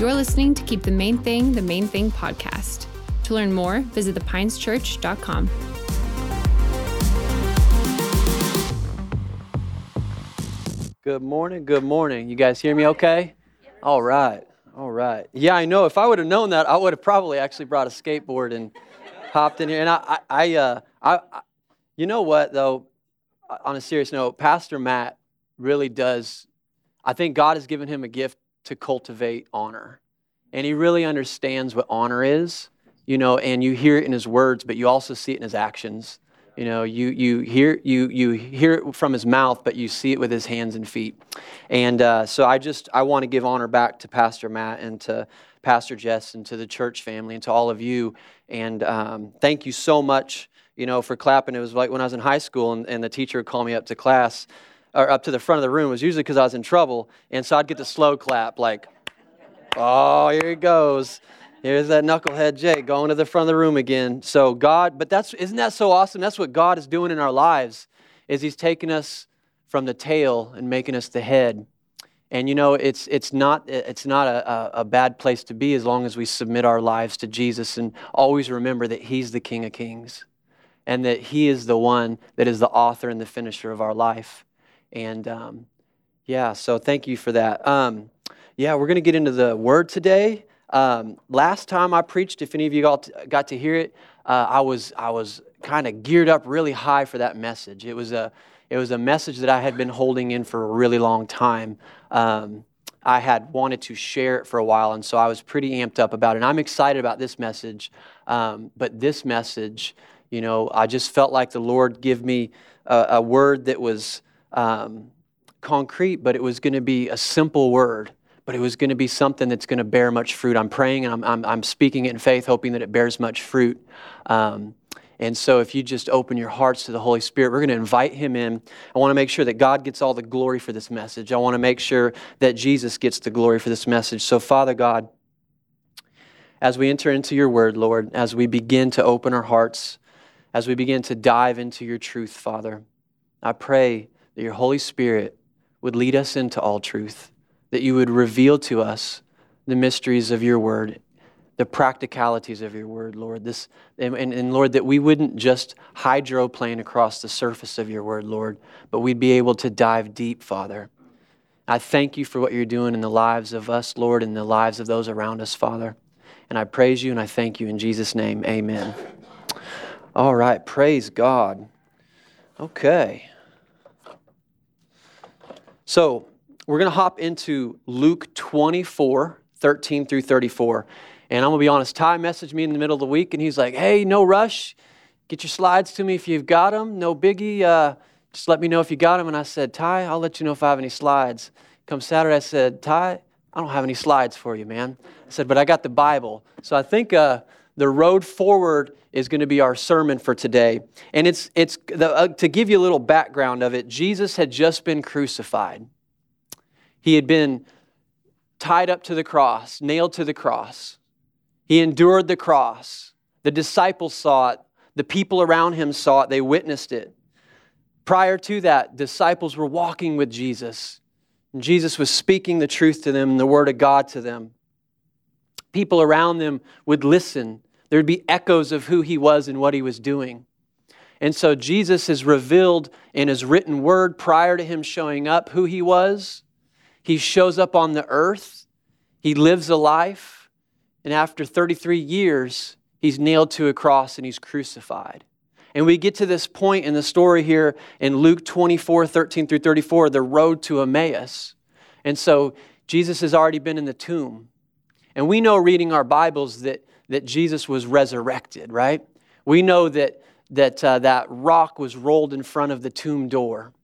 You're listening to Keep the Main Thing the Main Thing podcast. To learn more, visit thepineschurch.com. Good morning. Good morning. You guys hear me okay? All right. All right. Yeah, I know. If I would have known that, I would have probably actually brought a skateboard and hopped in here. And I, I, I, uh, I, I you know what though? On a serious note, Pastor Matt really does. I think God has given him a gift to cultivate honor, and he really understands what honor is. You know, and you hear it in his words, but you also see it in his actions. You know, you, you, hear, you, you hear it from his mouth, but you see it with his hands and feet. And uh, so I just, I want to give honor back to Pastor Matt and to Pastor Jess and to the church family and to all of you. And um, thank you so much, you know, for clapping. It was like when I was in high school and, and the teacher would call me up to class or up to the front of the room. Was usually because I was in trouble. And so I'd get the slow clap, like, oh, here he goes. Here's that knucklehead Jay going to the front of the room again. So God, but that's isn't that so awesome? That's what God is doing in our lives. Is He's taking us from the tail and making us the head. And you know, it's it's not it's not a, a, bad place to be as long as we submit our lives to Jesus and always remember that He's the King of Kings, and that He is the one that is the author and the finisher of our life. And um, yeah, so thank you for that. Um, yeah, we're going to get into the Word today. Um, last time I preached, if any of you got to, got to hear it, uh, I was I was kind of geared up really high for that message. It was a it was a message that I had been holding in for a really long time. Um, I had wanted to share it for a while, and so I was pretty amped up about it. And I'm excited about this message, um, but this message, you know, I just felt like the Lord give me a, a word that was um, concrete, but it was going to be a simple word but it was going to be something that's going to bear much fruit. I'm praying and I'm, I'm, I'm speaking it in faith, hoping that it bears much fruit. Um, and so, if you just open your hearts to the Holy Spirit, we're going to invite Him in. I want to make sure that God gets all the glory for this message. I want to make sure that Jesus gets the glory for this message. So, Father God, as we enter into your word, Lord, as we begin to open our hearts, as we begin to dive into your truth, Father, I pray that your Holy Spirit would lead us into all truth that you would reveal to us the mysteries of your word, the practicalities of your word, Lord. This, and, and, and, Lord, that we wouldn't just hydroplane across the surface of your word, Lord, but we'd be able to dive deep, Father. I thank you for what you're doing in the lives of us, Lord, and the lives of those around us, Father. And I praise you and I thank you in Jesus' name. Amen. All right, praise God. Okay. So, we're going to hop into Luke 24, 13 through 34. And I'm going to be honest, Ty messaged me in the middle of the week and he's like, hey, no rush. Get your slides to me if you've got them. No biggie. Uh, just let me know if you got them. And I said, Ty, I'll let you know if I have any slides. Come Saturday, I said, Ty, I don't have any slides for you, man. I said, but I got the Bible. So I think uh, the road forward is going to be our sermon for today. And it's, it's the, uh, to give you a little background of it, Jesus had just been crucified. He had been tied up to the cross, nailed to the cross. He endured the cross. The disciples saw it. The people around him saw it. They witnessed it. Prior to that, disciples were walking with Jesus. And Jesus was speaking the truth to them, the word of God to them. People around them would listen. There'd be echoes of who he was and what he was doing. And so Jesus is revealed in his written word prior to him showing up who he was he shows up on the earth, he lives a life, and after 33 years, he's nailed to a cross and he's crucified. And we get to this point in the story here in Luke 24, 13 through 34, the road to Emmaus. And so Jesus has already been in the tomb. And we know reading our Bibles that, that Jesus was resurrected, right? We know that, that uh, that rock was rolled in front of the tomb door.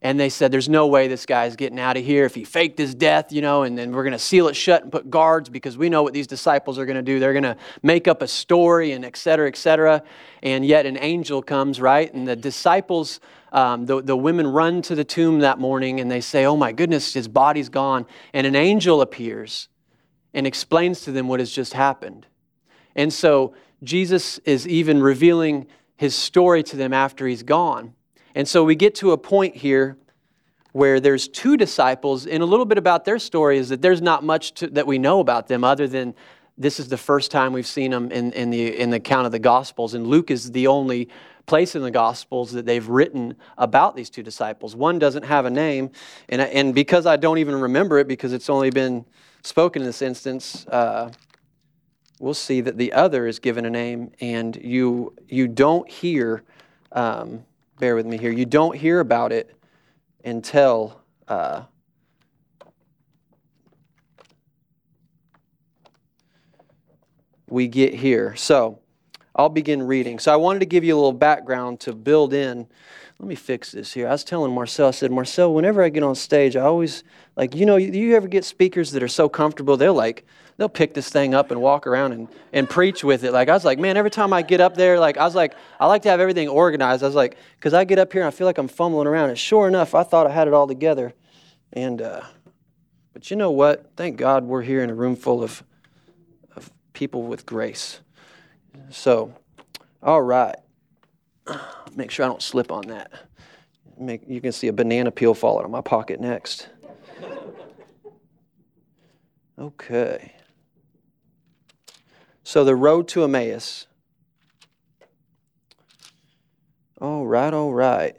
And they said, There's no way this guy's getting out of here if he faked his death, you know, and then we're going to seal it shut and put guards because we know what these disciples are going to do. They're going to make up a story and et cetera, et cetera. And yet an angel comes, right? And the disciples, um, the, the women run to the tomb that morning and they say, Oh my goodness, his body's gone. And an angel appears and explains to them what has just happened. And so Jesus is even revealing his story to them after he's gone. And so we get to a point here where there's two disciples, and a little bit about their story is that there's not much to, that we know about them other than this is the first time we've seen them in, in, the, in the account of the Gospels, and Luke is the only place in the Gospels that they've written about these two disciples. One doesn't have a name, and, and because I don't even remember it because it's only been spoken in this instance, uh, we'll see that the other is given a name, and you, you don't hear, um, bear with me here, you don't hear about it until. Uh, we get here. So I'll begin reading. So I wanted to give you a little background to build in. Let me fix this here. I was telling Marcel, I said, Marcel, whenever I get on stage, I always, like, you know, you, you ever get speakers that are so comfortable, they'll like, they'll pick this thing up and walk around and, and preach with it. Like, I was like, man, every time I get up there, like, I was like, I like to have everything organized. I was like, because I get up here and I feel like I'm fumbling around. And sure enough, I thought I had it all together. And, uh, but you know what? Thank God we're here in a room full of, of people with grace. So, all right. Make sure I don't slip on that. Make, you can see a banana peel fall out of my pocket next. Okay. So the road to Emmaus. All right, all right.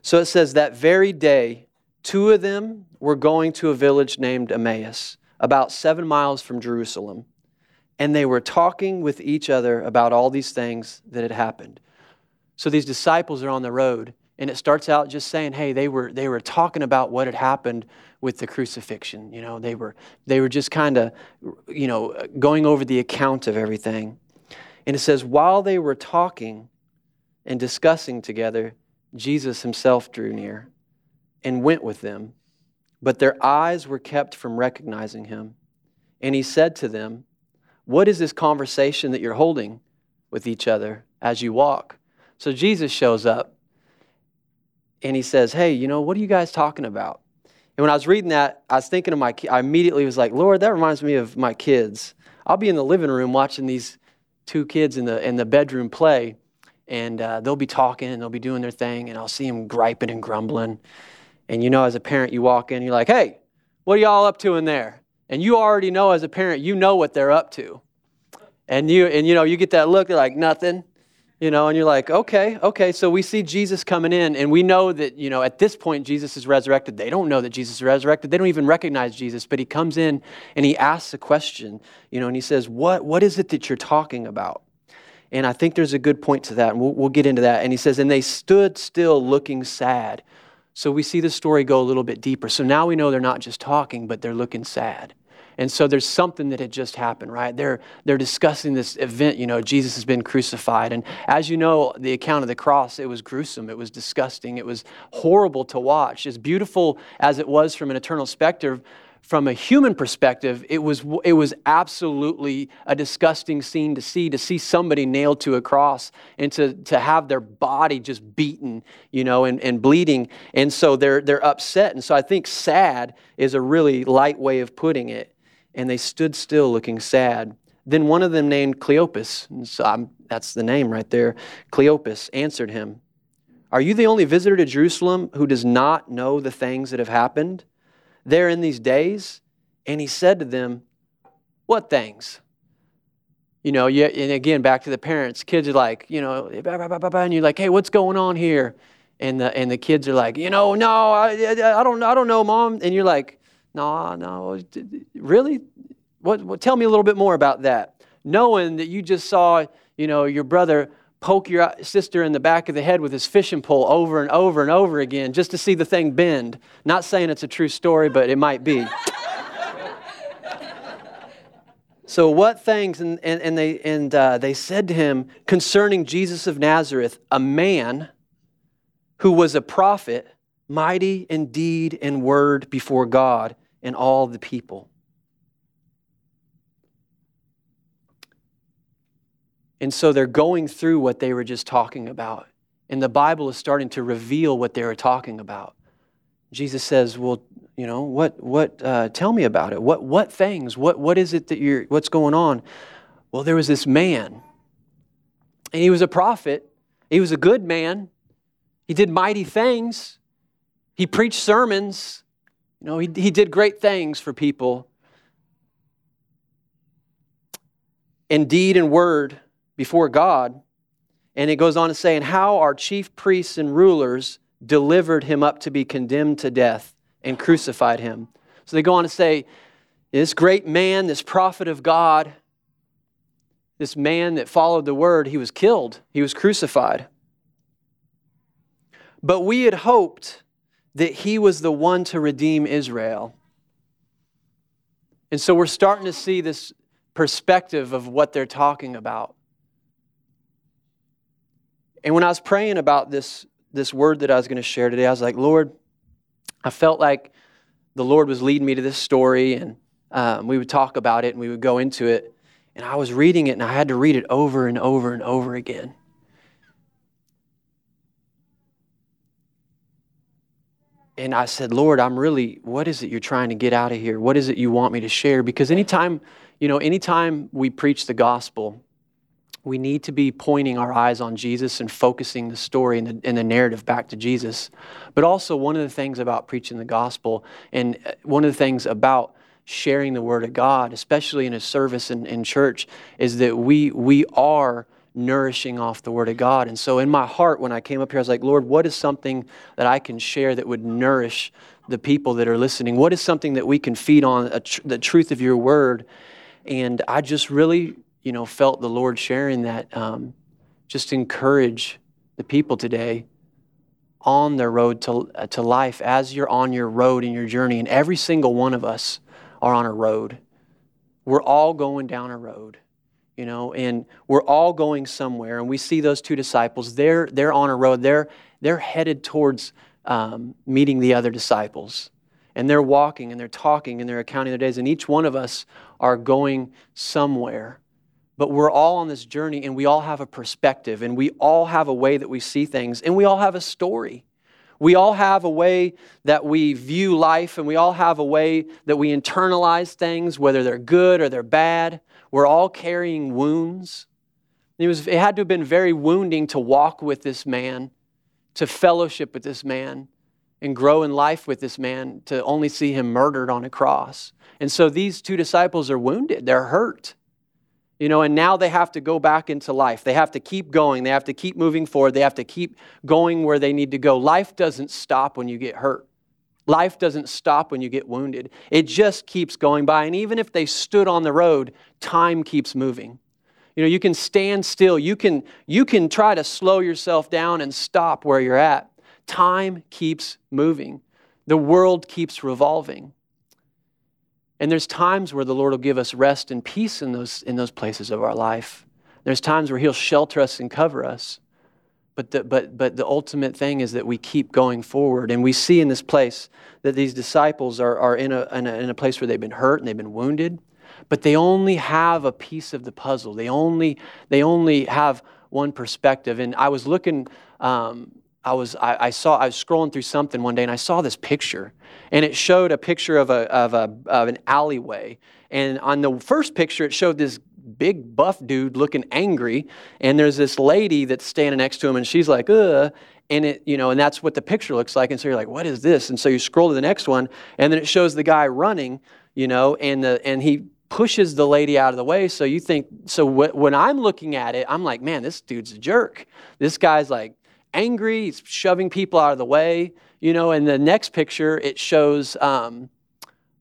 So it says that very day, two of them were going to a village named Emmaus, about seven miles from Jerusalem, and they were talking with each other about all these things that had happened. So these disciples are on the road, and it starts out just saying, "Hey, they were they were talking about what had happened with the crucifixion. You know, they were they were just kind of, you know, going over the account of everything. And it says, while they were talking and discussing together, Jesus himself drew near and went with them, but their eyes were kept from recognizing him. And he said to them, What is this conversation that you're holding with each other as you walk? So Jesus shows up and he says, Hey, you know, what are you guys talking about? And when I was reading that, I was thinking of my, I immediately was like, Lord, that reminds me of my kids. I'll be in the living room watching these two kids in the, in the bedroom play, and uh, they'll be talking and they'll be doing their thing, and I'll see them griping and grumbling. And you know, as a parent, you walk in, you're like, hey, what are y'all up to in there? And you already know as a parent, you know what they're up to. And you, and you know, you get that look, they're like, nothing you know, and you're like, okay, okay. So we see Jesus coming in, and we know that, you know, at this point, Jesus is resurrected. They don't know that Jesus is resurrected. They don't even recognize Jesus, but he comes in and he asks a question, you know, and he says, what, what is it that you're talking about? And I think there's a good point to that, and we'll, we'll get into that. And he says, and they stood still looking sad. So we see the story go a little bit deeper. So now we know they're not just talking, but they're looking sad. And so there's something that had just happened, right? They're, they're discussing this event, you know, Jesus has been crucified. And as you know, the account of the cross, it was gruesome, it was disgusting, it was horrible to watch. As beautiful as it was from an eternal perspective, from a human perspective, it was, it was absolutely a disgusting scene to see, to see somebody nailed to a cross and to, to have their body just beaten, you know, and, and bleeding. And so they're, they're upset. And so I think sad is a really light way of putting it and they stood still looking sad. Then one of them, named Cleopas, so that's the name right there, Cleopas, answered him, Are you the only visitor to Jerusalem who does not know the things that have happened there in these days? And he said to them, What things? You know, and again, back to the parents. Kids are like, you know, and you're like, hey, what's going on here? And the, and the kids are like, you know, no, I, I, don't, I don't know, mom. And you're like, no, no, really? What, what, tell me a little bit more about that. Knowing that you just saw, you know, your brother poke your sister in the back of the head with his fishing pole over and over and over again just to see the thing bend. Not saying it's a true story, but it might be. so what things? And, and, and they and uh, they said to him concerning Jesus of Nazareth, a man who was a prophet, mighty in deed and word before God and all the people. And so they're going through what they were just talking about. And the Bible is starting to reveal what they were talking about. Jesus says, Well, you know, what, what, uh, tell me about it. What, what things? What, what is it that you're, what's going on? Well, there was this man, and he was a prophet. He was a good man. He did mighty things. He preached sermons. You know, he, he did great things for people. In deed and word before God. And it goes on to say, and how our chief priests and rulers delivered him up to be condemned to death and crucified him. So they go on to say, this great man, this prophet of God, this man that followed the word, he was killed, he was crucified. But we had hoped that he was the one to redeem Israel. And so we're starting to see this perspective of what they're talking about. And when I was praying about this, this word that I was going to share today, I was like, Lord, I felt like the Lord was leading me to this story, and um, we would talk about it and we would go into it. And I was reading it, and I had to read it over and over and over again. And I said, Lord, I'm really, what is it you're trying to get out of here? What is it you want me to share? Because anytime, you know, anytime we preach the gospel, we need to be pointing our eyes on Jesus and focusing the story and the, and the, narrative back to Jesus. But also, one of the things about preaching the gospel and uh, one of the things about sharing the word of God, especially in a service in, in church, is that we, we are nourishing off the word of God. And so, in my heart, when I came up here, I was like, Lord, what is something that I can share that would nourish the people that are listening? What is something that we can feed on tr- the truth of your word? And I just really you know, felt the Lord sharing that. Um, just encourage the people today on their road to, uh, to life as you're on your road in your journey. And every single one of us are on a road. We're all going down a road, you know, and we're all going somewhere. And we see those two disciples, they're, they're on a road. They're, they're headed towards um, meeting the other disciples. And they're walking and they're talking and they're accounting their days. And each one of us are going somewhere. But we're all on this journey and we all have a perspective and we all have a way that we see things and we all have a story. We all have a way that we view life and we all have a way that we internalize things, whether they're good or they're bad. We're all carrying wounds. It, was, it had to have been very wounding to walk with this man, to fellowship with this man, and grow in life with this man, to only see him murdered on a cross. And so these two disciples are wounded, they're hurt. You know, and now they have to go back into life. They have to keep going. They have to keep moving forward. They have to keep going where they need to go. Life doesn't stop when you get hurt. Life doesn't stop when you get wounded. It just keeps going by. And even if they stood on the road, time keeps moving. You know, you can stand still. You can, you can try to slow yourself down and stop where you're at. Time keeps moving. The world keeps revolving. And there's times where the Lord will give us rest and peace in those, in those places of our life. There's times where He'll shelter us and cover us. But the, but, but the ultimate thing is that we keep going forward. And we see in this place that these disciples are, are in, a, in, a, in a place where they've been hurt and they've been wounded, but they only have a piece of the puzzle. They only, they only have one perspective. And I was looking um, I was I, I, saw I was scrolling through something one day and I saw this picture, and it showed a picture of a of a of an alleyway. And on the first picture, it showed this big buff dude looking angry, and there's this lady that's standing next to him, and she's like, "Ugh." And it, you know, and that's what the picture looks like. And so you're like, "What is this?" And so you scroll to the next one, and then it shows the guy running, you know, and the and he pushes the lady out of the way. So you think, so when I'm looking at it, I'm like, man, this dude's a jerk. This guy's like angry, he's shoving people out of the way. You know, And the next picture, it shows um,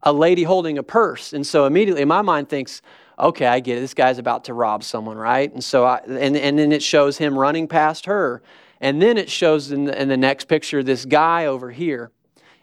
a lady holding a purse. And so immediately my mind thinks, okay, I get it. This guy's about to rob someone, right? And so I, and, and then it shows him running past her. And then it shows in the, in the next picture this guy over here.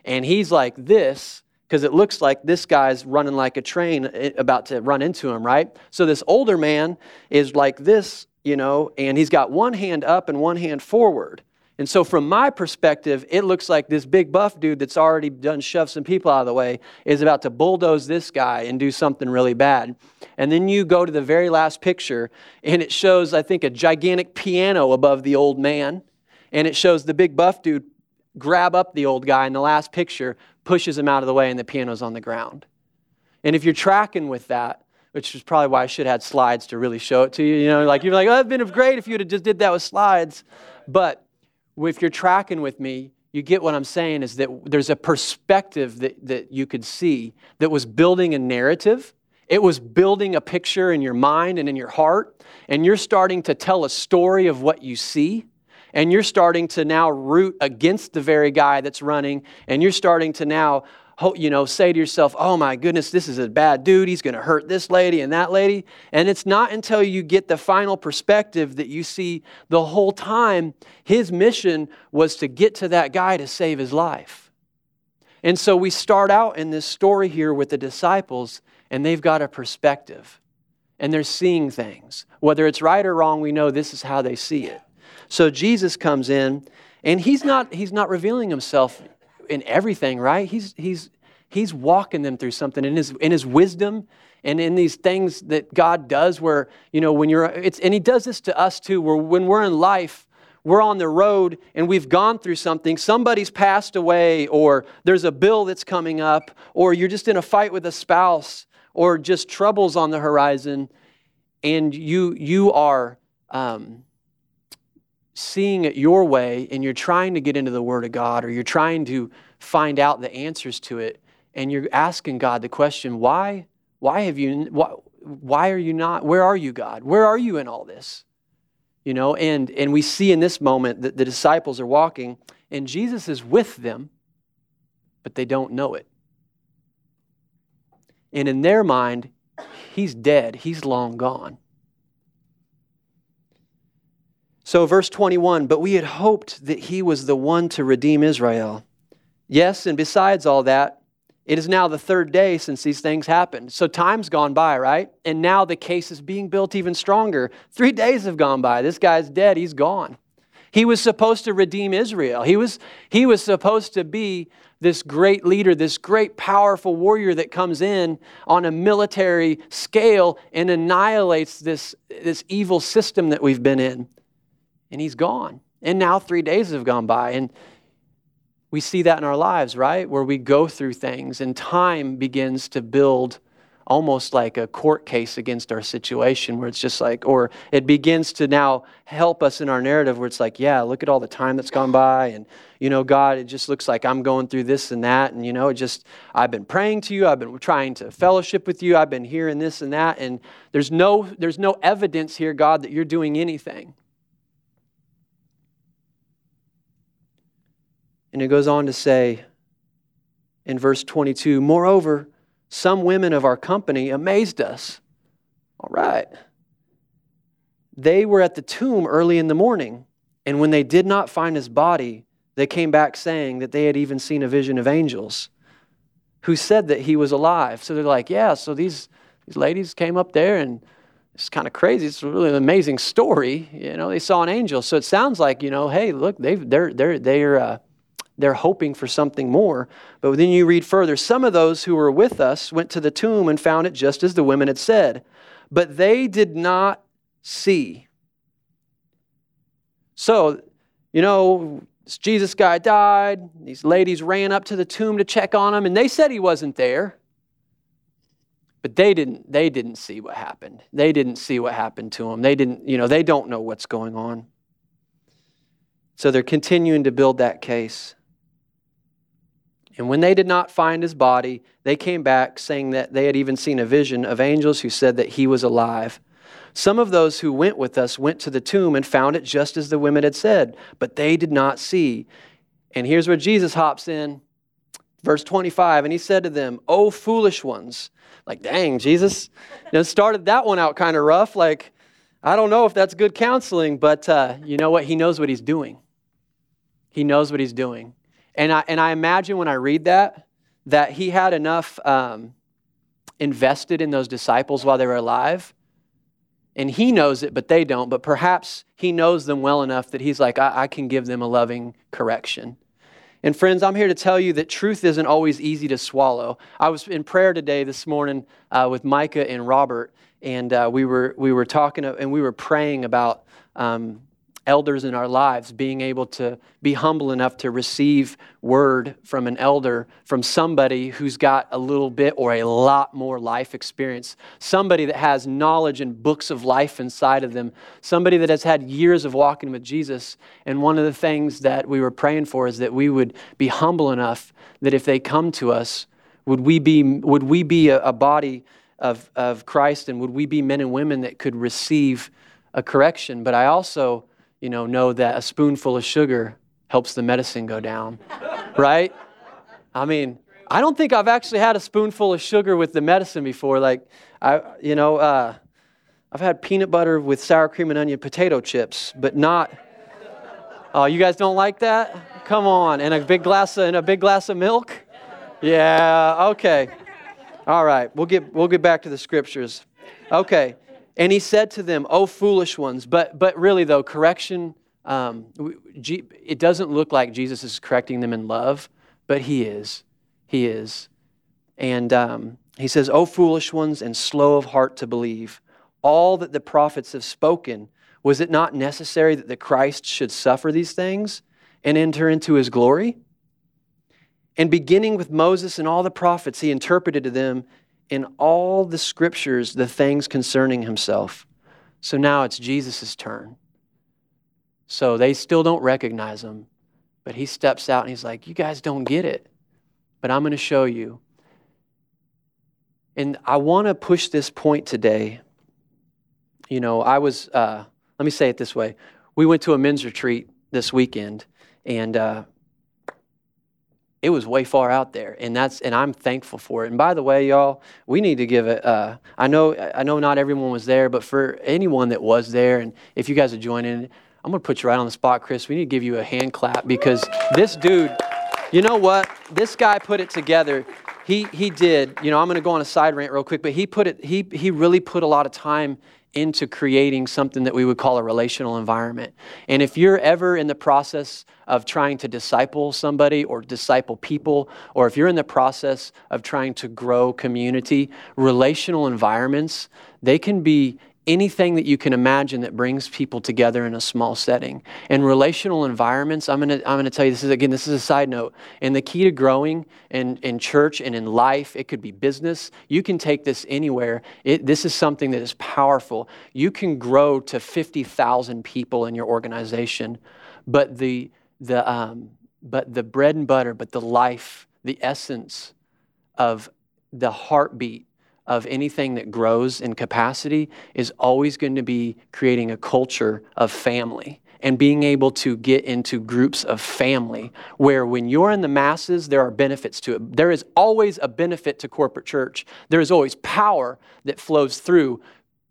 And he's like this because it looks like this guy's running like a train eh, about to run into him, right? So this older man is like this you know, and he's got one hand up and one hand forward. And so, from my perspective, it looks like this big buff dude that's already done shoved some people out of the way is about to bulldoze this guy and do something really bad. And then you go to the very last picture, and it shows, I think, a gigantic piano above the old man. And it shows the big buff dude grab up the old guy in the last picture, pushes him out of the way, and the piano's on the ground. And if you're tracking with that, which is probably why I should have had slides to really show it to you. You know, like you're like, oh, it'd been great if you'd have just did that with slides. But if you're tracking with me, you get what I'm saying is that there's a perspective that, that you could see that was building a narrative. It was building a picture in your mind and in your heart. And you're starting to tell a story of what you see. And you're starting to now root against the very guy that's running. And you're starting to now you know, say to yourself, oh my goodness, this is a bad dude. He's going to hurt this lady and that lady. And it's not until you get the final perspective that you see the whole time his mission was to get to that guy to save his life. And so we start out in this story here with the disciples, and they've got a perspective and they're seeing things. Whether it's right or wrong, we know this is how they see it. So Jesus comes in, and he's not, he's not revealing himself in everything, right? He's, he's, he's walking them through something in his, in his wisdom and in these things that God does where, you know, when you're, it's, and he does this to us too, where when we're in life, we're on the road and we've gone through something, somebody's passed away, or there's a bill that's coming up, or you're just in a fight with a spouse, or just troubles on the horizon, and you, you are um, seeing it your way and you're trying to get into the Word of God or you're trying to find out the answers to it and you're asking God the question, why, why have you, why, why are you not, where are you, God? Where are you in all this? You know, and, and we see in this moment that the disciples are walking and Jesus is with them, but they don't know it. And in their mind, he's dead, he's long gone. So, verse 21 But we had hoped that he was the one to redeem Israel. Yes, and besides all that, it is now the third day since these things happened. So, time's gone by, right? And now the case is being built even stronger. Three days have gone by. This guy's dead, he's gone. He was supposed to redeem Israel. He was, he was supposed to be this great leader, this great powerful warrior that comes in on a military scale and annihilates this, this evil system that we've been in and he's gone. And now three days have gone by. And we see that in our lives, right? Where we go through things and time begins to build almost like a court case against our situation where it's just like, or it begins to now help us in our narrative where it's like, yeah, look at all the time that's gone by. And, you know, God, it just looks like I'm going through this and that. And, you know, it just, I've been praying to you. I've been trying to fellowship with you. I've been hearing this and that. And there's no, there's no evidence here, God, that you're doing anything. And it goes on to say in verse 22 Moreover, some women of our company amazed us. All right. They were at the tomb early in the morning, and when they did not find his body, they came back saying that they had even seen a vision of angels who said that he was alive. So they're like, Yeah, so these, these ladies came up there and it's kind of crazy. It's really amazing story. You know, they saw an angel. So it sounds like, you know, hey, look, they've, they're, they're, they're, uh, they're hoping for something more. But then you read further some of those who were with us went to the tomb and found it just as the women had said, but they did not see. So, you know, this Jesus guy died. These ladies ran up to the tomb to check on him, and they said he wasn't there. But they didn't, they didn't see what happened. They didn't see what happened to him. They didn't, you know, they don't know what's going on. So they're continuing to build that case. And when they did not find his body, they came back saying that they had even seen a vision of angels who said that he was alive. Some of those who went with us went to the tomb and found it just as the women had said, but they did not see. And here's where Jesus hops in. Verse 25, and he said to them, O foolish ones. Like, dang, Jesus. Started that one out kind of rough. Like, I don't know if that's good counseling, but uh, you know what? He knows what he's doing. He knows what he's doing. And I, and I imagine when I read that, that he had enough um, invested in those disciples while they were alive. And he knows it, but they don't. But perhaps he knows them well enough that he's like, I, I can give them a loving correction. And friends, I'm here to tell you that truth isn't always easy to swallow. I was in prayer today this morning uh, with Micah and Robert, and uh, we, were, we were talking and we were praying about um, elders in our lives, being able to be humble enough to receive word from an elder, from somebody who's got a little bit or a lot more life experience, somebody that has knowledge and books of life inside of them, somebody that has had years of walking with Jesus. And one of the things that we were praying for is that we would be humble enough that if they come to us, would we be, would we be a, a body of, of Christ and would we be men and women that could receive a correction? But I also you know, know that a spoonful of sugar helps the medicine go down, right? I mean, I don't think I've actually had a spoonful of sugar with the medicine before. Like, I, you know, uh, I've had peanut butter with sour cream and onion potato chips, but not. Oh, you guys don't like that? Come on, and a big glass of, and a big glass of milk. Yeah. Okay. All right. We'll get we'll get back to the scriptures. Okay. And he said to them, "O foolish ones." But but really though, correction. Um, it doesn't look like Jesus is correcting them in love, but he is. He is. And um, he says, "O foolish ones, and slow of heart to believe all that the prophets have spoken." Was it not necessary that the Christ should suffer these things and enter into his glory? And beginning with Moses and all the prophets, he interpreted to them in all the scriptures the things concerning himself. So now it's Jesus' turn. So they still don't recognize him, but he steps out and he's like, You guys don't get it, but I'm going to show you. And I want to push this point today. You know, I was, uh, let me say it this way. We went to a men's retreat this weekend, and uh, it was way far out there and that's and i'm thankful for it. And by the way y'all we need to give it uh, i know i know not everyone was there but for anyone that was there and if you guys are joining i'm going to put you right on the spot chris. We need to give you a hand clap because this dude you know what? This guy put it together he he did you know i'm going to go on a side rant real quick but he put it he he really put a lot of time into creating something that we would call a relational environment. And if you're ever in the process of trying to disciple somebody or disciple people, or if you're in the process of trying to grow community, relational environments, they can be anything that you can imagine that brings people together in a small setting. And relational environments, I'm going to I'm to tell you this is again this is a side note. And the key to growing in in church and in life, it could be business. You can take this anywhere. It, this is something that is powerful. You can grow to 50,000 people in your organization, but the the um, but the bread and butter, but the life, the essence of the heartbeat of anything that grows in capacity is always going to be creating a culture of family and being able to get into groups of family where when you're in the masses, there are benefits to it. There is always a benefit to corporate church. There is always power that flows through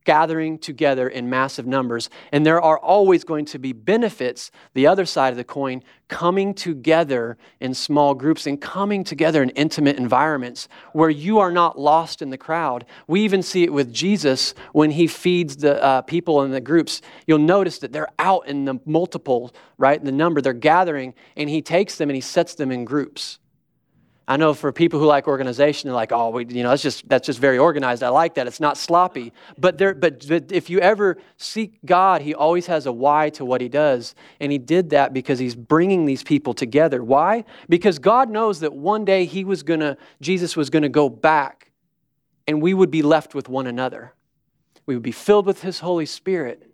gathering together in massive numbers. And there are always going to be benefits, the other side of the coin, coming together in small groups and coming together in intimate environments where you are not lost in the crowd. We even see it with Jesus when he feeds the uh, people in the groups. You'll notice that they're out in the multiple, right? In The number, they're gathering, and he takes them and he sets them in groups. I know for people who like organization, they're like, oh, we, you know, that's just that's just very organized. I like that. It's not sloppy. But there, but, but if you ever seek God, He always has a why to what He does, and He did that because He's bringing these people together. Why? Because God knows that one day He was gonna, Jesus was gonna go back, and we would be left with one another. We would be filled with His Holy Spirit,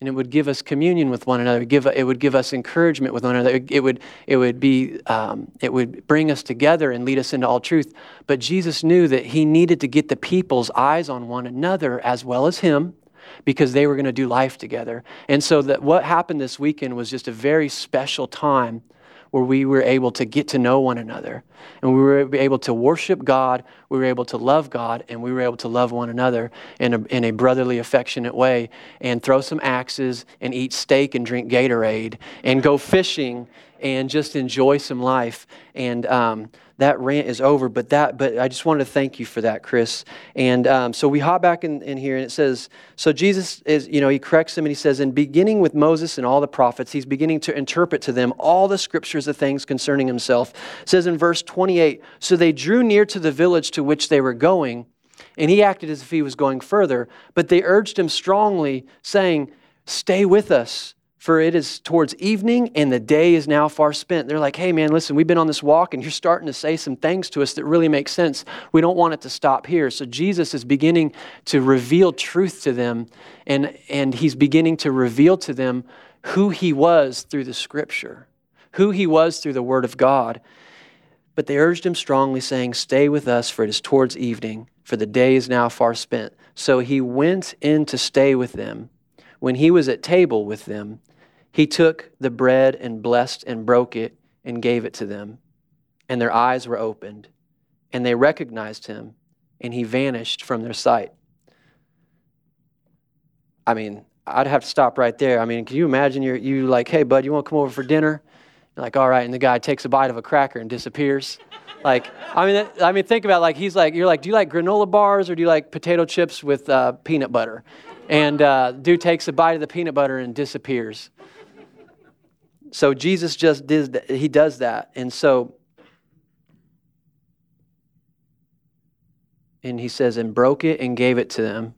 and it would give us communion with one another. It would give, it would give us encouragement with one another. It would, it would be, um, it would bring us together and lead us into all truth. But Jesus knew that he needed to get the people's eyes on one another as well as him, because they were going to do life together. And so that what happened this weekend was just a very special time where we were able to get to know one another. And we were able to worship God, we were able to love God, and we were able to love one another in a, in a brotherly, affectionate way and throw some axes and eat steak and drink Gatorade and go fishing and just enjoy some life. And um, that rant is over. But that, but I just wanted to thank you for that, Chris. And um, so we hop back in, in here, and it says, so Jesus is, you know, he corrects them, and he says, in beginning with Moses and all the prophets, he's beginning to interpret to them all the scriptures of things concerning himself. It says in verse 28, so they drew near to the village to which they were going. And he acted as if he was going further, but they urged him strongly, saying, Stay with us for it is towards evening and the day is now far spent. They're like, hey, man, listen, we've been on this walk and you're starting to say some things to us that really make sense. We don't want it to stop here. So Jesus is beginning to reveal truth to them and, and he's beginning to reveal to them who he was through the scripture, who he was through the word of God. But they urged him strongly, saying, Stay with us, for it is towards evening, for the day is now far spent. So he went in to stay with them. When he was at table with them, he took the bread and blessed and broke it and gave it to them. And their eyes were opened, and they recognized him, and he vanished from their sight. I mean, I'd have to stop right there. I mean, can you imagine you're you like, hey bud, you want to come over for dinner? You're like, all right, and the guy takes a bite of a cracker and disappears. like, I mean, I mean, think about it, like he's like, you're like, do you like granola bars or do you like potato chips with uh, peanut butter? And uh, dude takes a bite of the peanut butter and disappears. So Jesus just did, he does that. And so, and he says, and broke it and gave it to them.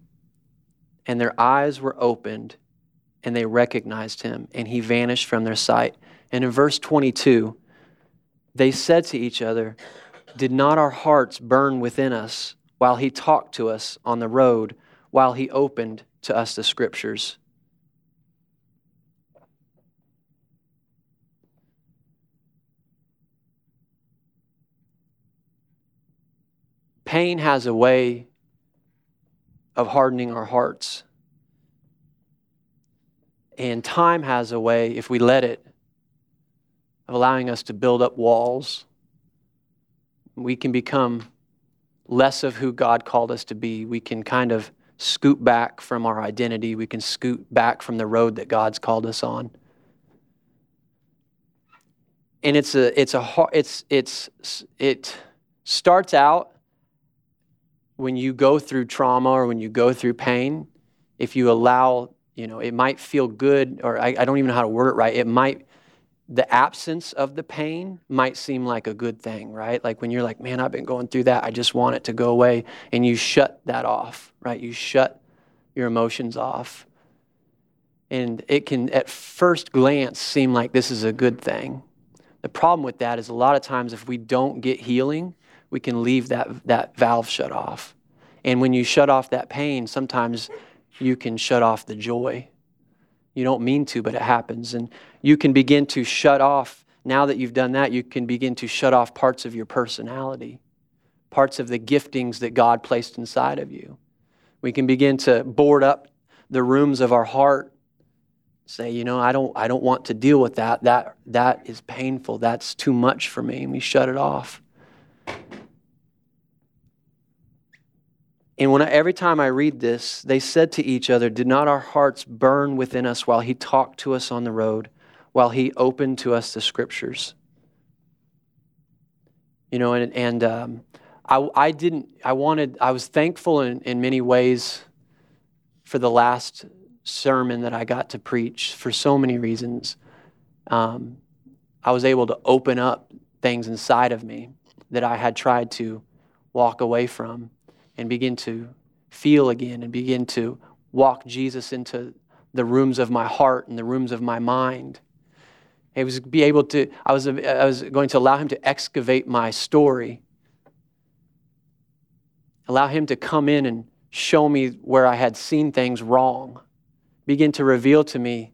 And their eyes were opened and they recognized him and he vanished from their sight. And in verse 22, they said to each other, Did not our hearts burn within us while he talked to us on the road, while he opened to us the scriptures? Pain has a way of hardening our hearts. And time has a way, if we let it, of allowing us to build up walls. We can become less of who God called us to be. We can kind of scoot back from our identity. We can scoot back from the road that God's called us on. And it's a, it's a, it's, it's, it starts out when you go through trauma or when you go through pain, if you allow, you know, it might feel good, or I, I don't even know how to word it right. It might, the absence of the pain might seem like a good thing, right? Like when you're like, man, I've been going through that. I just want it to go away. And you shut that off, right? You shut your emotions off. And it can, at first glance, seem like this is a good thing. The problem with that is a lot of times if we don't get healing, we can leave that, that valve shut off. And when you shut off that pain, sometimes you can shut off the joy. You don't mean to, but it happens. And you can begin to shut off, now that you've done that, you can begin to shut off parts of your personality, parts of the giftings that God placed inside of you. We can begin to board up the rooms of our heart say you know i don't i don't want to deal with that. That that is painful. That's too much for me. And we shut it off. And when I, every time I read this, they said to each other, Did not our hearts burn within us while he talked to us on the road, while he opened to us the scriptures? You know, and, and um, I, I didn't, I wanted, I was thankful in, in many ways for the last sermon that I got to preach for so many reasons. Um, I was able to open up things inside of me that I had tried to walk away from and begin to feel again and begin to walk Jesus into the rooms of my heart and the rooms of my mind. I was be able to, I was, I was going to allow him to excavate my story, allow him to come in and show me where I had seen things wrong, begin to reveal to me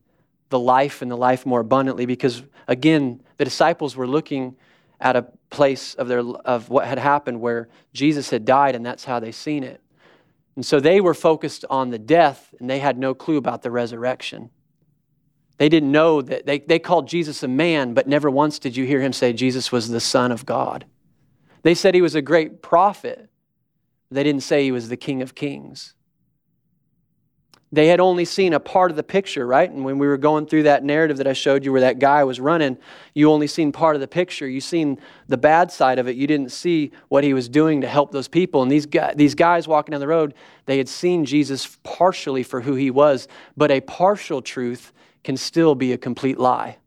the life and the life more abundantly. Because again, the disciples were looking at a place of, their, of what had happened where Jesus had died, and that's how they seen it. And so they were focused on the death, and they had no clue about the resurrection. They didn't know that they, they called Jesus a man, but never once did you hear him say Jesus was the Son of God. They said he was a great prophet. They didn't say he was the King of Kings they had only seen a part of the picture, right? And when we were going through that narrative that I showed you where that guy was running, you only seen part of the picture. You seen the bad side of it. You didn't see what he was doing to help those people. And these guys, these guys walking down the road, they had seen Jesus partially for who he was, but a partial truth can still be a complete lie.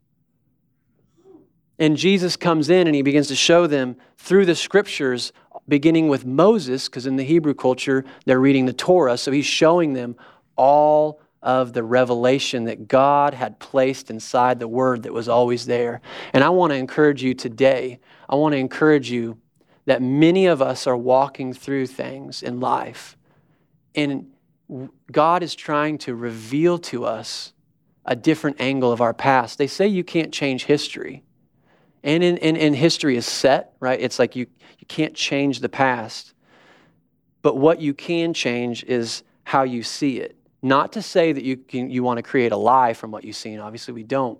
And Jesus comes in and he begins to show them through the scriptures, beginning with Moses, because in the Hebrew culture, they're reading the Torah. So he's showing them all of the revelation that God had placed inside the Word that was always there. And I want to encourage you today, I want to encourage you that many of us are walking through things in life. And God is trying to reveal to us a different angle of our past. They say you can't change history. And in, in history is set, right? It's like you, you can't change the past. But what you can change is how you see it. Not to say that you, can, you want to create a lie from what you see, and obviously we don't.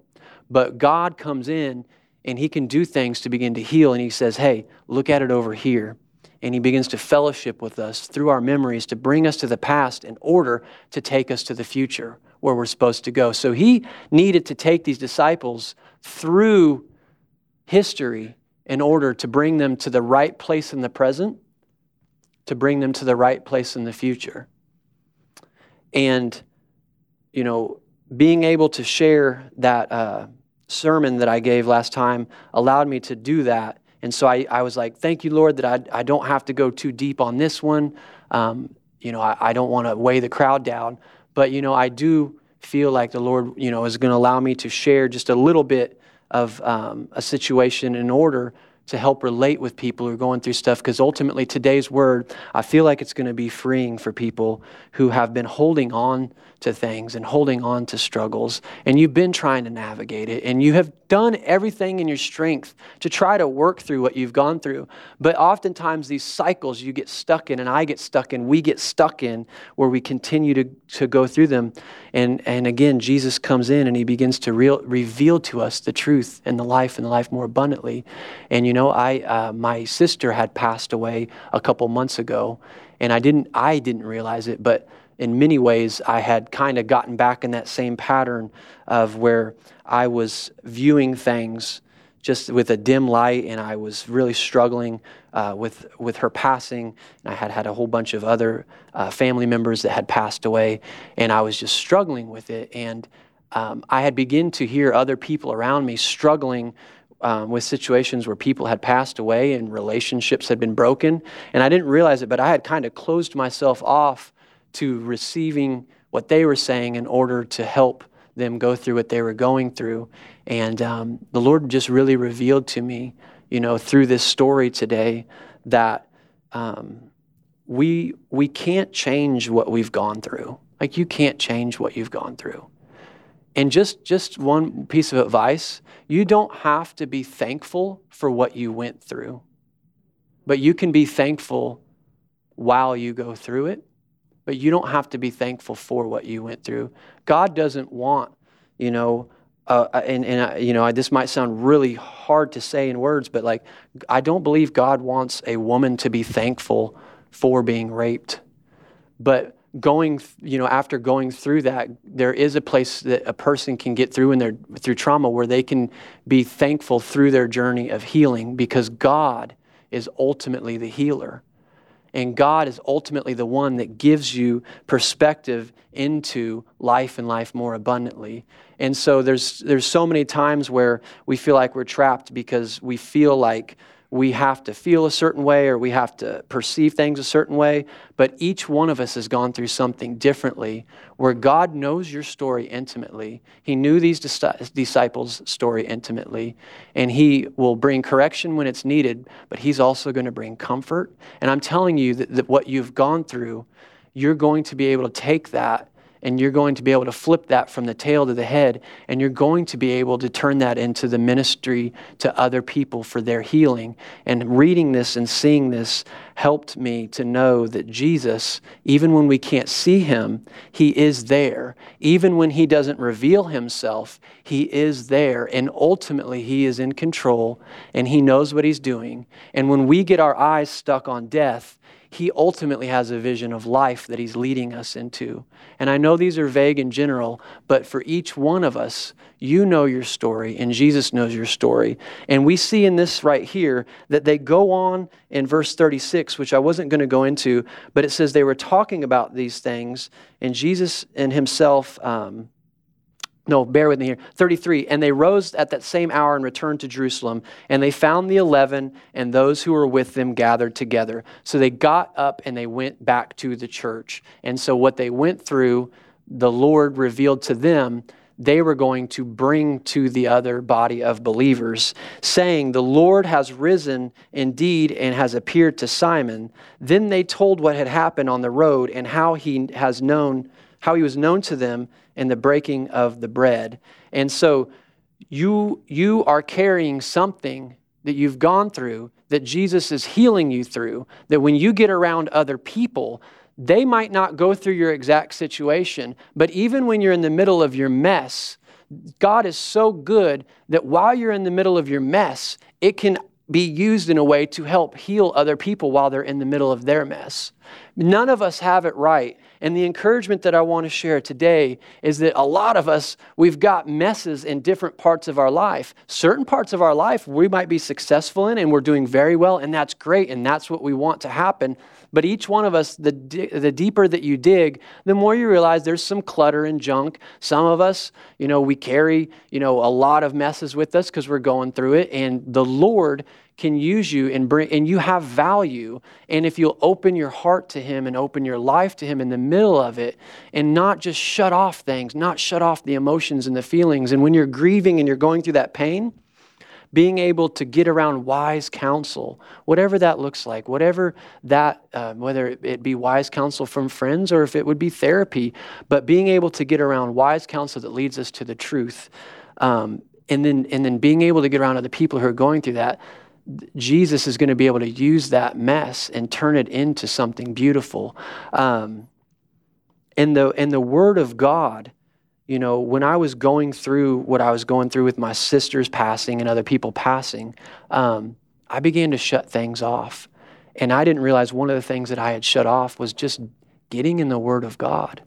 But God comes in and He can do things to begin to heal, and He says, hey, look at it over here. And He begins to fellowship with us through our memories to bring us to the past in order to take us to the future where we're supposed to go. So He needed to take these disciples through history in order to bring them to the right place in the present, to bring them to the right place in the future. And, you know, being able to share that uh, sermon that I gave last time allowed me to do that. And so I, I was like, thank you, Lord, that I, I don't have to go too deep on this one. Um, you know, I, I don't want to weigh the crowd down. But, you know, I do feel like the Lord, you know, is going to allow me to share just a little bit of um, a situation in order to help relate with people who are going through stuff because ultimately today's word i feel like it's going to be freeing for people who have been holding on to things and holding on to struggles and you've been trying to navigate it and you have done everything in your strength to try to work through what you've gone through. But oftentimes these cycles you get stuck in and i get stuck in we get stuck in where we continue to, to go through them. And and again jesus comes in and he begins to real, reveal to us the truth and the life and the life more abundantly. And you know I uh, my sister had passed away a couple months ago, and I didn't I didn't realize it, but in many ways I had kind of gotten back in that same pattern of where I was viewing things just with a dim light, and I was really struggling uh, with with her passing. And I had had a whole bunch of other uh, family members that had passed away, and I was just struggling with it. And um, I had begun to hear other people around me struggling um, with situations where people had passed away and relationships had been broken. And I didn't realize it, but I had kind of closed myself off to receiving what they were saying in order to help them go through what they were going through. And um, the Lord just really revealed to me, you know, through this story today that um, we, we can't change what we've gone through. Like, you can't change what you've gone through. And just, just one piece of advice you don't have to be thankful for what you went through, but you can be thankful while you go through it. But you don't have to be thankful for what you went through. God doesn't want, you know, uh, uh and, and uh, you know, this might sound really hard to say in words, but like, I don't believe God wants a woman to be thankful for being raped. But going you know after going through that there is a place that a person can get through in their through trauma where they can be thankful through their journey of healing because God is ultimately the healer and God is ultimately the one that gives you perspective into life and life more abundantly. And so there's there's so many times where we feel like we're trapped because we feel like we have to feel a certain way or we have to perceive things a certain way, but each one of us has gone through something differently where God knows your story intimately. He knew these disciples' story intimately, and He will bring correction when it's needed, but He's also going to bring comfort. And I'm telling you that, that what you've gone through, you're going to be able to take that and you're going to be able to flip that from the tail to the head, and you're going to be able to turn that into the ministry to other people for their healing. And reading this and seeing this helped me to know that Jesus, even when we can't see him, he is there. Even when he doesn't reveal himself, he is there. And ultimately, he is in control and he knows what he's doing. And when we get our eyes stuck on death, he ultimately has a vision of life that he's leading us into. And I know these are vague in general, but for each one of us, you know your story, and Jesus knows your story. And we see in this right here that they go on in verse 36, which I wasn't going to go into, but it says they were talking about these things, and Jesus and himself. Um, no, bear with me here. 33. And they rose at that same hour and returned to Jerusalem. And they found the eleven and those who were with them gathered together. So they got up and they went back to the church. And so what they went through the Lord revealed to them they were going to bring to the other body of believers, saying, The Lord has risen indeed and has appeared to Simon. Then they told what had happened on the road and how he has known, how he was known to them in the breaking of the bread. And so you, you are carrying something that you've gone through that Jesus is healing you through, that when you get around other people, they might not go through your exact situation, but even when you're in the middle of your mess, God is so good that while you're in the middle of your mess, it can be used in a way to help heal other people while they're in the middle of their mess. None of us have it right. And the encouragement that I want to share today is that a lot of us, we've got messes in different parts of our life. Certain parts of our life we might be successful in and we're doing very well, and that's great, and that's what we want to happen. But each one of us, the, the deeper that you dig, the more you realize there's some clutter and junk. Some of us, you know, we carry, you know, a lot of messes with us because we're going through it. And the Lord can use you and bring, and you have value. And if you'll open your heart to Him and open your life to Him in the middle of it and not just shut off things, not shut off the emotions and the feelings. And when you're grieving and you're going through that pain, being able to get around wise counsel, whatever that looks like, whatever that, uh, whether it be wise counsel from friends or if it would be therapy, but being able to get around wise counsel that leads us to the truth. Um, and then, and then being able to get around other people who are going through that, Jesus is going to be able to use that mess and turn it into something beautiful. Um, and the and the Word of God you know, when I was going through what I was going through with my sisters passing and other people passing, um, I began to shut things off. And I didn't realize one of the things that I had shut off was just getting in the Word of God.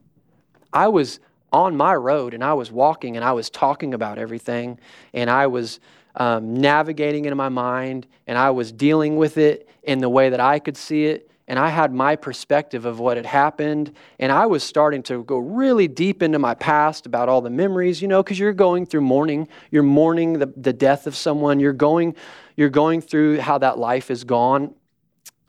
I was on my road and I was walking and I was talking about everything and I was um, navigating in my mind and I was dealing with it in the way that I could see it and I had my perspective of what had happened. And I was starting to go really deep into my past about all the memories, you know, because you're going through mourning. You're mourning the, the death of someone. You're going, you're going through how that life is gone.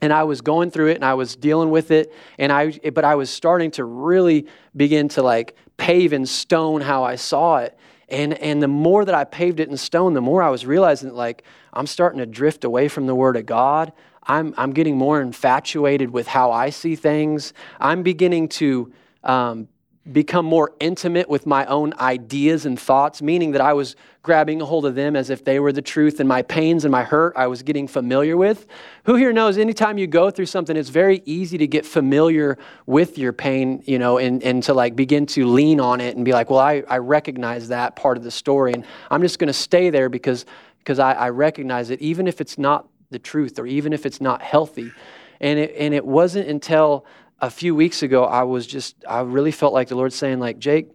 And I was going through it and I was dealing with it. And I, but I was starting to really begin to like pave in stone how I saw it. And, and the more that I paved it in stone, the more I was realizing that like I'm starting to drift away from the Word of God. I'm, I'm getting more infatuated with how I see things. I'm beginning to um, become more intimate with my own ideas and thoughts, meaning that I was grabbing a hold of them as if they were the truth, and my pains and my hurt I was getting familiar with. Who here knows anytime you go through something, it's very easy to get familiar with your pain, you know, and, and to like begin to lean on it and be like, well, I, I recognize that part of the story, and I'm just going to stay there because because I, I recognize it, even if it's not the truth or even if it's not healthy. And it, and it wasn't until a few weeks ago I was just, I really felt like the Lord saying, like, Jake,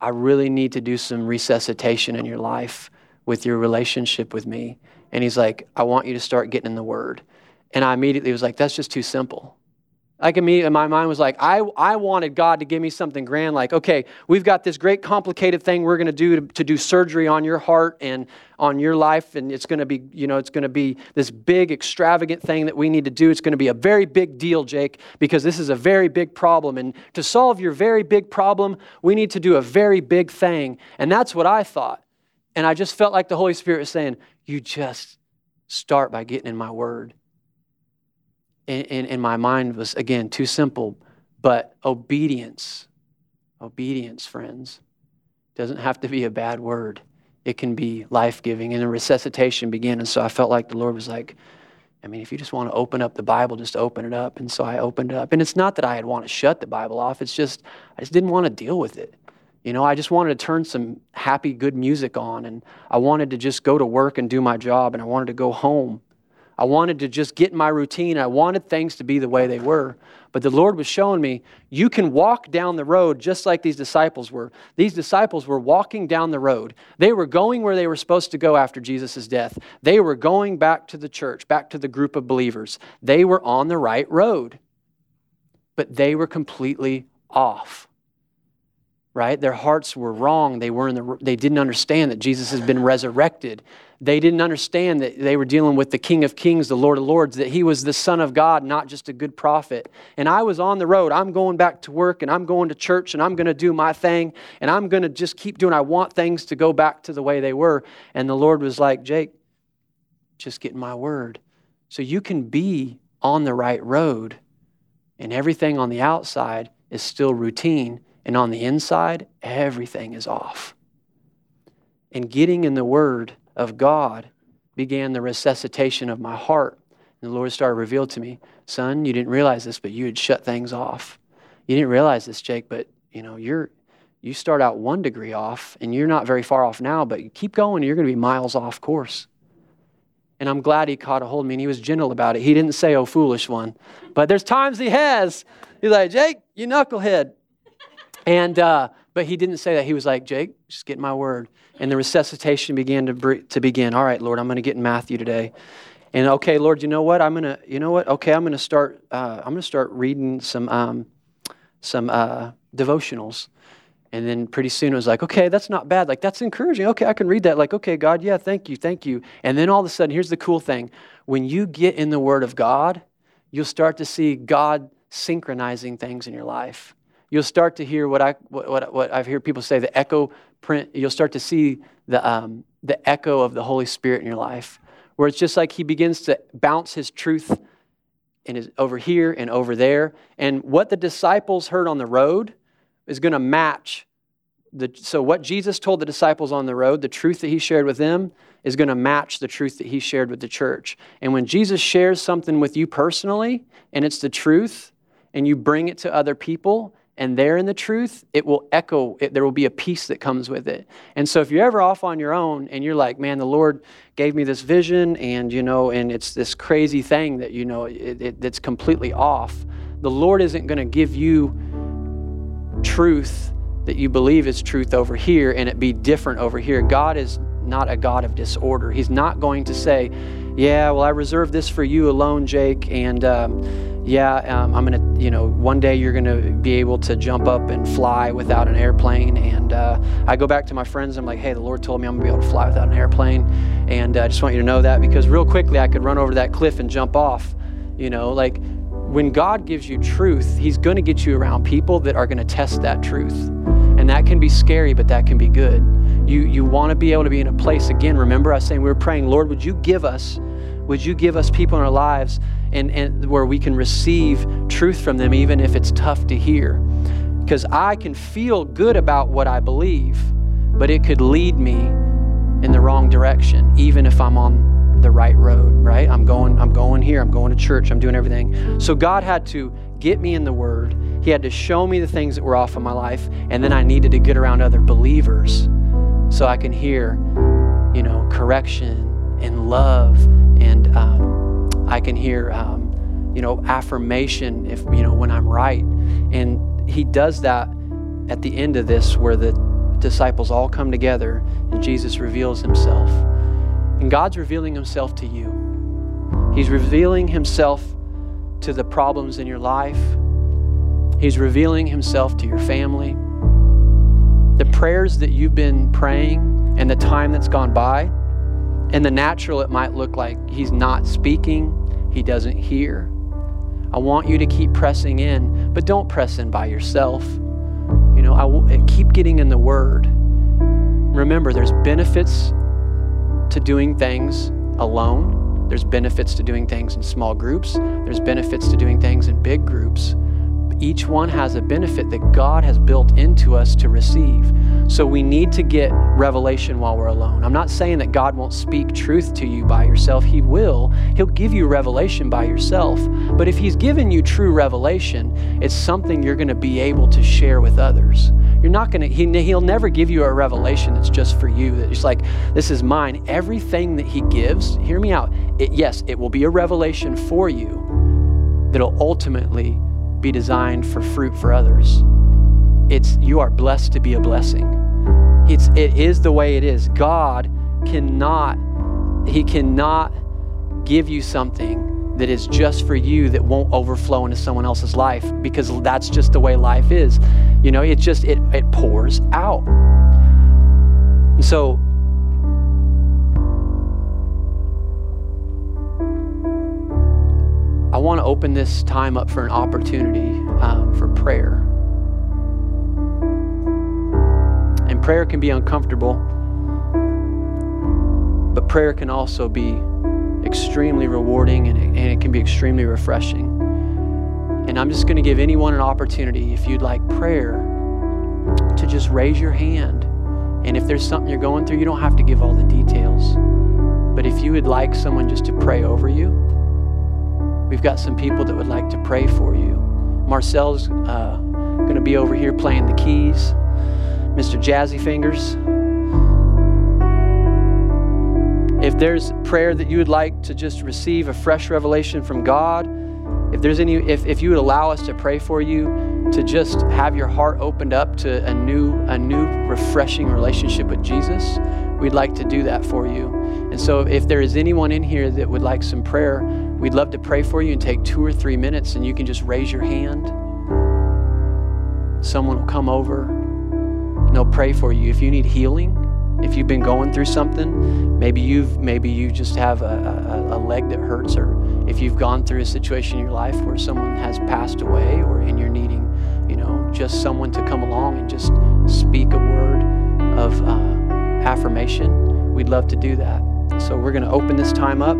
I really need to do some resuscitation in your life with your relationship with me. And he's like, I want you to start getting in the Word. And I immediately was like, that's just too simple. Like me, my mind was like, I, I wanted God to give me something grand, like, okay, we've got this great complicated thing we're going to do to do surgery on your heart and on your life, and it's going to be, you know, it's going to be this big, extravagant thing that we need to do. It's going to be a very big deal, Jake, because this is a very big problem. And to solve your very big problem, we need to do a very big thing. And that's what I thought. And I just felt like the Holy Spirit was saying, you just start by getting in my word in, in, in my mind was, again, too simple. But obedience, obedience, friends, doesn't have to be a bad word. It can be life giving. And the resuscitation began. And so I felt like the Lord was like, I mean, if you just want to open up the Bible, just open it up. And so I opened it up. And it's not that I had want to shut the Bible off. It's just I just didn't want to deal with it. You know, I just wanted to turn some happy, good music on, and I wanted to just go to work and do my job, and I wanted to go home. I wanted to just get my routine. I wanted things to be the way they were. But the Lord was showing me you can walk down the road just like these disciples were. These disciples were walking down the road. They were going where they were supposed to go after Jesus' death. They were going back to the church, back to the group of believers. They were on the right road, but they were completely off. right? Their hearts were wrong. They, were in the, they didn't understand that Jesus has been resurrected. They didn't understand that they were dealing with the King of Kings, the Lord of Lords, that he was the Son of God, not just a good prophet. And I was on the road. I'm going back to work and I'm going to church and I'm going to do my thing and I'm going to just keep doing. I want things to go back to the way they were. And the Lord was like, Jake, just get in my word. So you can be on the right road and everything on the outside is still routine and on the inside, everything is off. And getting in the Word of God began the resuscitation of my heart. And the Lord started to reveal to me, son, you didn't realize this, but you had shut things off. You didn't realize this, Jake, but you know, you're you start out one degree off and you're not very far off now, but you keep going, you're going to be miles off course. And I'm glad he caught a hold of me and he was gentle about it. He didn't say, oh, foolish one. But there's times he has. He's like, Jake, you knucklehead. And, uh, but he didn't say that. He was like, Jake, just get my word. And the resuscitation began to, to begin. All right, Lord, I'm going to get in Matthew today. And okay, Lord, you know what? I'm going to, you know what? Okay, I'm going to start, uh, I'm going to start reading some, um, some uh, devotionals. And then pretty soon it was like, okay, that's not bad. Like, that's encouraging. Okay, I can read that. Like, okay, God, yeah, thank you, thank you. And then all of a sudden, here's the cool thing when you get in the Word of God, you'll start to see God synchronizing things in your life you'll start to hear what I what, what, what I've heard people say the echo print. You'll start to see the um, the echo of the Holy Spirit in your life, where it's just like He begins to bounce His truth in his, over here and over there, and what the disciples heard on the road is going to match. The, so what Jesus told the disciples on the road, the truth that he shared with them, is going to match the truth that he shared with the church. And when Jesus shares something with you personally, and it's the truth, and you bring it to other people, and they're in the truth, it will echo, it, there will be a peace that comes with it. And so if you're ever off on your own and you're like, man, the Lord gave me this vision and, you know, and it's this crazy thing that, you know, it, it, it's completely off, the Lord isn't going to give you truth that you believe is truth over here and it be different over here. God is not a God of disorder. He's not going to say, yeah, well, I reserve this for you alone, Jake, and, um, yeah, um, I'm going to, you know, one day you're going to be able to jump up and fly without an airplane. And uh, I go back to my friends. I'm like, hey, the Lord told me I'm going to be able to fly without an airplane. And uh, I just want you to know that because real quickly I could run over that cliff and jump off. You know, like when God gives you truth, He's going to get you around people that are going to test that truth. And that can be scary, but that can be good. You, you want to be able to be in a place, again, remember I was saying we were praying, Lord, would you give us, would you give us people in our lives and, and where we can receive truth from them, even if it's tough to hear. Because I can feel good about what I believe, but it could lead me in the wrong direction, even if I'm on the right road, right? I'm going, I'm going here, I'm going to church, I'm doing everything. So God had to get me in the Word. He had to show me the things that were off in my life, and then I needed to get around other believers so I can hear, you know, correction and love and um, I can hear, um, you know, affirmation if, you know, when I'm right. And he does that at the end of this where the disciples all come together and Jesus reveals himself. And God's revealing himself to you. He's revealing himself to the problems in your life. He's revealing himself to your family. The prayers that you've been praying and the time that's gone by, in the natural, it might look like he's not speaking, he doesn't hear. I want you to keep pressing in, but don't press in by yourself. You know, I will, keep getting in the Word. Remember, there's benefits to doing things alone. There's benefits to doing things in small groups. There's benefits to doing things in big groups. Each one has a benefit that God has built into us to receive. So we need to get revelation while we're alone. I'm not saying that God won't speak truth to you by yourself. He will. He'll give you revelation by yourself. But if He's given you true revelation, it's something you're going to be able to share with others. You're not going to, he, He'll never give you a revelation that's just for you. It's like, this is mine. Everything that He gives, hear me out. It, yes, it will be a revelation for you that'll ultimately be designed for fruit for others. It's you are blessed to be a blessing. It's it is the way it is. God cannot he cannot give you something that is just for you that won't overflow into someone else's life because that's just the way life is. You know, it just it it pours out. And so want to open this time up for an opportunity um, for prayer. And prayer can be uncomfortable, but prayer can also be extremely rewarding and it, and it can be extremely refreshing. And I'm just going to give anyone an opportunity, if you'd like prayer, to just raise your hand. And if there's something you're going through, you don't have to give all the details. But if you would like someone just to pray over you, we've got some people that would like to pray for you. Marcel's uh, going to be over here playing the keys. Mr. Jazzy Fingers. If there's prayer that you would like to just receive a fresh revelation from God, if there's any if, if you would allow us to pray for you to just have your heart opened up to a new a new refreshing relationship with Jesus, we'd like to do that for you. And so if there is anyone in here that would like some prayer, we'd love to pray for you and take 2 or 3 minutes and you can just raise your hand. Someone will come over and they'll pray for you. If you need healing, if you've been going through something, maybe you've maybe you just have a, a, a, leg that hurts, or if you've gone through a situation in your life where someone has passed away, or and you're needing, you know, just someone to come along and just speak a word of uh, affirmation, we'd love to do that. So we're going to open this time up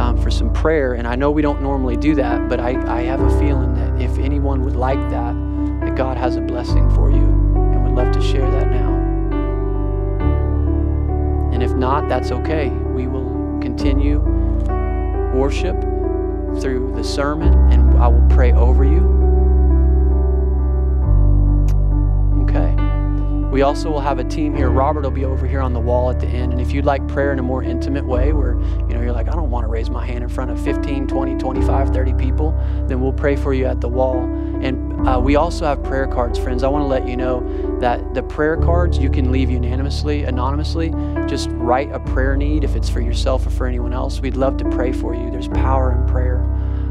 um, for some prayer, and I know we don't normally do that, but I, I have a feeling that if anyone would like that, that God has a blessing for you, and would love to share that now. And if not, that's okay. We will continue worship through the sermon, and I will pray over you. We also will have a team here. Robert will be over here on the wall at the end. And if you'd like prayer in a more intimate way, where you know you're like, I don't want to raise my hand in front of 15, 20, 25, 30 people, then we'll pray for you at the wall. And uh, we also have prayer cards, friends. I want to let you know that the prayer cards you can leave unanimously, anonymously. Just write a prayer need if it's for yourself or for anyone else. We'd love to pray for you. There's power in prayer.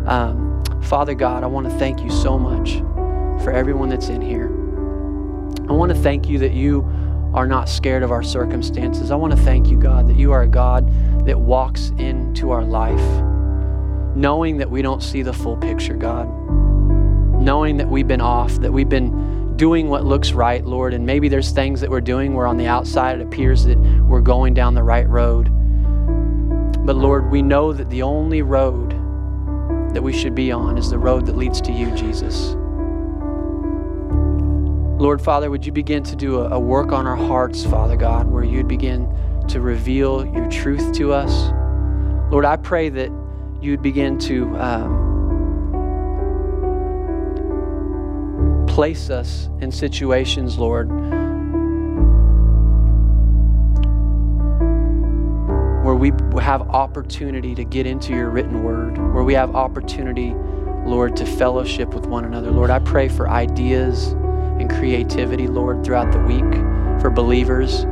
Um, Father God, I want to thank you so much for everyone that's in here. I want to thank you that you are not scared of our circumstances. I want to thank you, God, that you are a God that walks into our life, knowing that we don't see the full picture, God, knowing that we've been off, that we've been doing what looks right, Lord, and maybe there's things that we're doing where on the outside it appears that we're going down the right road. But Lord, we know that the only road that we should be on is the road that leads to you, Jesus. Lord, Father, would you begin to do a, a, work on our hearts, Father God, where you'd begin to reveal your truth to us? Lord, I pray that you'd begin to um, place us in situations, Lord, where we have opportunity to get into your written word, where we have opportunity, Lord, to fellowship with one another. Lord, I pray for ideas and creativity, Lord, throughout the week for believers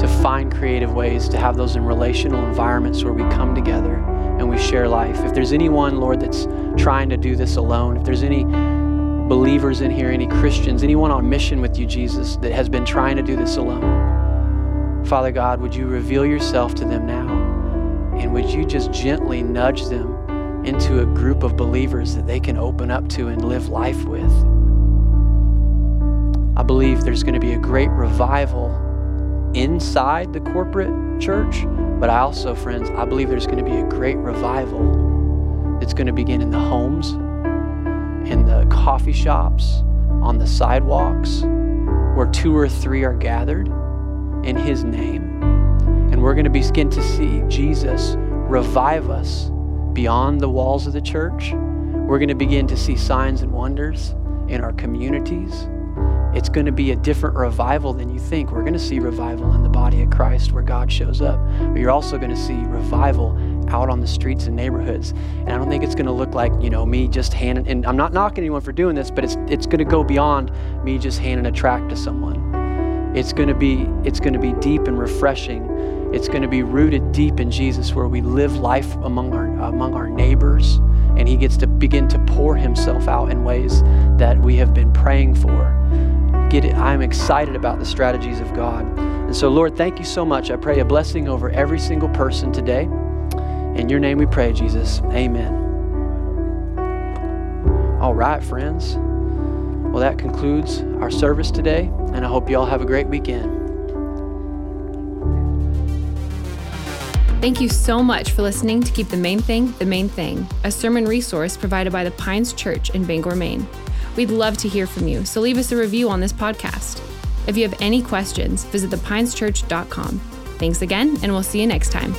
to find creative ways to have those in relational environments where we come together and we share life. If there's anyone, Lord, that's trying to do this alone, if there's any believers in here, any Christians, anyone on mission with you, Jesus, that has been trying to do this alone, Father God, would you reveal yourself to them now? And would you just gently nudge them into a group of believers that they can open up to and live life with? I believe there's going to be a great revival inside the corporate church, but I also, friends, I believe there's going to be a great revival that's going to begin in the homes, in the coffee shops, on the sidewalks, where two or three are gathered in His name. And we're going to begin to see Jesus revive us beyond the walls of the church. We're going to begin to see signs and wonders in our communities it's going to be a different revival than you think. We're going to see revival in the body of Christ where God shows up. But you're also going to see revival out on the streets and neighborhoods. And I don't think it's going to look like, you know, me just handing and I'm not knocking anyone for doing this, but it's it's going to go beyond me just handing a tract to someone. It's going to be it's going to be deep and refreshing It's going to be rooted deep in Jesus, where we live life among our, among our neighbors, and He gets to begin to pour Himself out in ways that we have been praying for. Get it? I'm excited about the strategies of God. And so, Lord, thank you so much. I pray a blessing over every single person today. In your name we pray, Jesus. Amen. All right, friends. Well, that concludes our service today, and I hope you all have a great weekend. Thank you so much for listening to Keep the Main Thing the Main Thing, a sermon resource provided by the Pines Church in Bangor, Maine. We'd love to hear from you, so leave us a review on this podcast. If you have any questions, visit thepineschurch.com. Thanks again, and we'll see you next time.